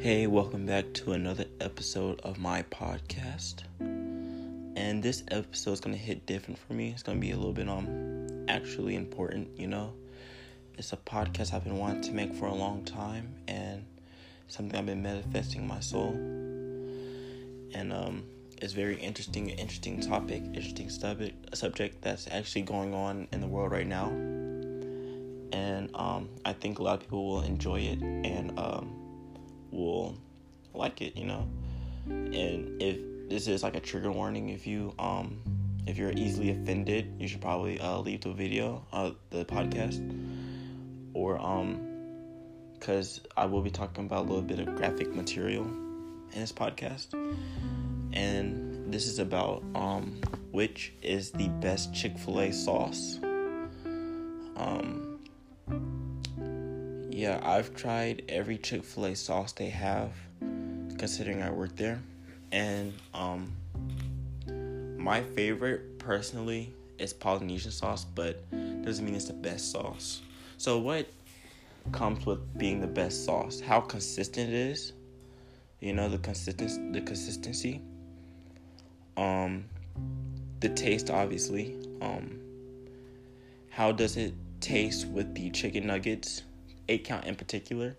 Hey, welcome back to another episode of my podcast. And this episode is gonna hit different for me. It's gonna be a little bit um actually important, you know. It's a podcast I've been wanting to make for a long time and something I've been manifesting my soul. And um it's very interesting, interesting topic, interesting subject, subject that's actually going on in the world right now. And um, I think a lot of people will enjoy it and um, will like it, you know. And if this is like a trigger warning, if you um if you're easily offended, you should probably uh, leave the video, uh, the podcast, or um, because I will be talking about a little bit of graphic material in this podcast, and this is about um which is the best Chick Fil A sauce. Um, yeah, I've tried every Chick fil A sauce they have, considering I work there. And um, my favorite, personally, is Polynesian sauce, but doesn't mean it's the best sauce. So, what comes with being the best sauce? How consistent it is? You know, the consistency, the consistency. Um, the taste, obviously. Um, how does it taste with the chicken nuggets? Eight count in particular.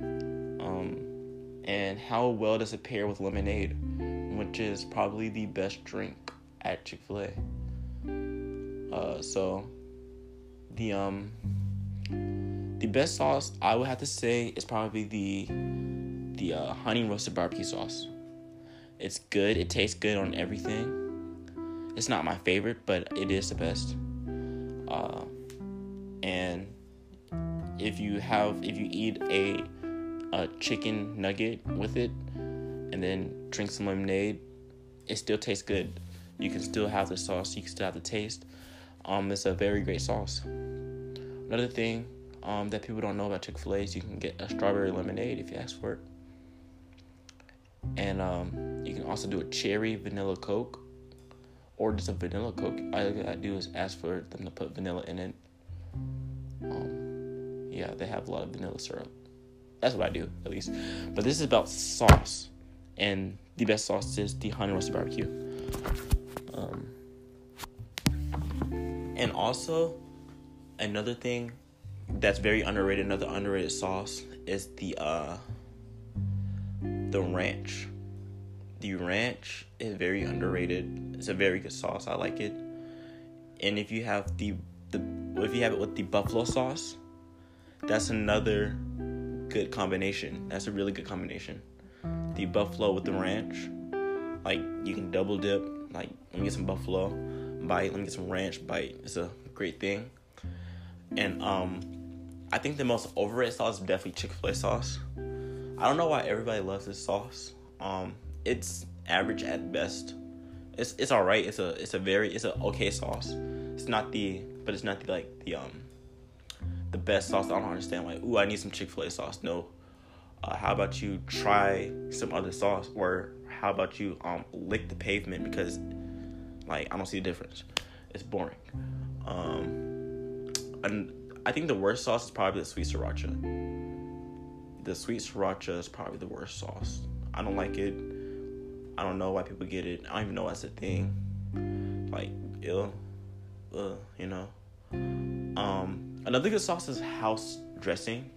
Um, and how well does it pair with lemonade, which is probably the best drink at Chick Fil A. Uh, so the um the best sauce I would have to say is probably the the uh, honey roasted barbecue sauce. It's good. It tastes good on everything. It's not my favorite, but it is the best. Uh, and if you have if you eat a a chicken nugget with it and then drink some lemonade, it still tastes good. You can still have the sauce, you can still have the taste. Um, it's a very great sauce. Another thing um, that people don't know about Chick Fil A is you can get a strawberry lemonade if you ask for it, and um, you can also do a cherry vanilla Coke, or just a vanilla Coke. All I gotta do is ask for them to put vanilla in it. Um, yeah, they have a lot of vanilla syrup. That's what I do, at least. But this is about sauce, and the best sauce is the honey roasted barbecue. Um, and also, another thing that's very underrated, another underrated sauce is the uh, the ranch. The ranch is very underrated. It's a very good sauce. I like it. And if you have the the if you have it with the buffalo sauce, that's another good combination. That's a really good combination. The buffalo with the ranch, like you can double dip. Like let me get some buffalo bite. Let me get some ranch bite. It's a great thing. And um, I think the most overrated sauce is definitely Chick Fil A sauce. I don't know why everybody loves this sauce. Um, it's average at best. It's it's all right. It's a it's a very it's a okay sauce. It's not the but it's not the like the um best sauce. I don't understand. Like, ooh, I need some Chick Fil A sauce. No. Uh, how about you try some other sauce, or how about you um lick the pavement because, like, I don't see the difference. It's boring. Um, and I think the worst sauce is probably the sweet sriracha. The sweet sriracha is probably the worst sauce. I don't like it. I don't know why people get it. I don't even know that's a thing. Like, ill, you know. Um, Another good sauce is house dressing.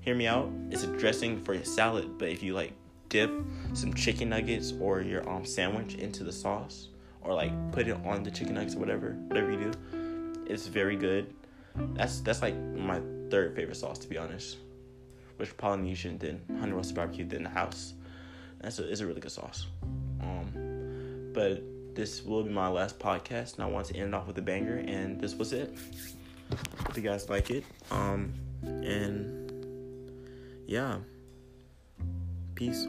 Hear me out. It's a dressing for your salad, but if you like dip some chicken nuggets or your um sandwich into the sauce, or like put it on the chicken nuggets or whatever, whatever you do, it's very good. That's that's like my third favorite sauce to be honest. Which Polynesian, then honey roasted barbecue, then the house. That's a, it's a really good sauce. Um, but this will be my last podcast, and I want to end off with a banger, and this was it. Hope you guys like it. Um, and yeah, peace.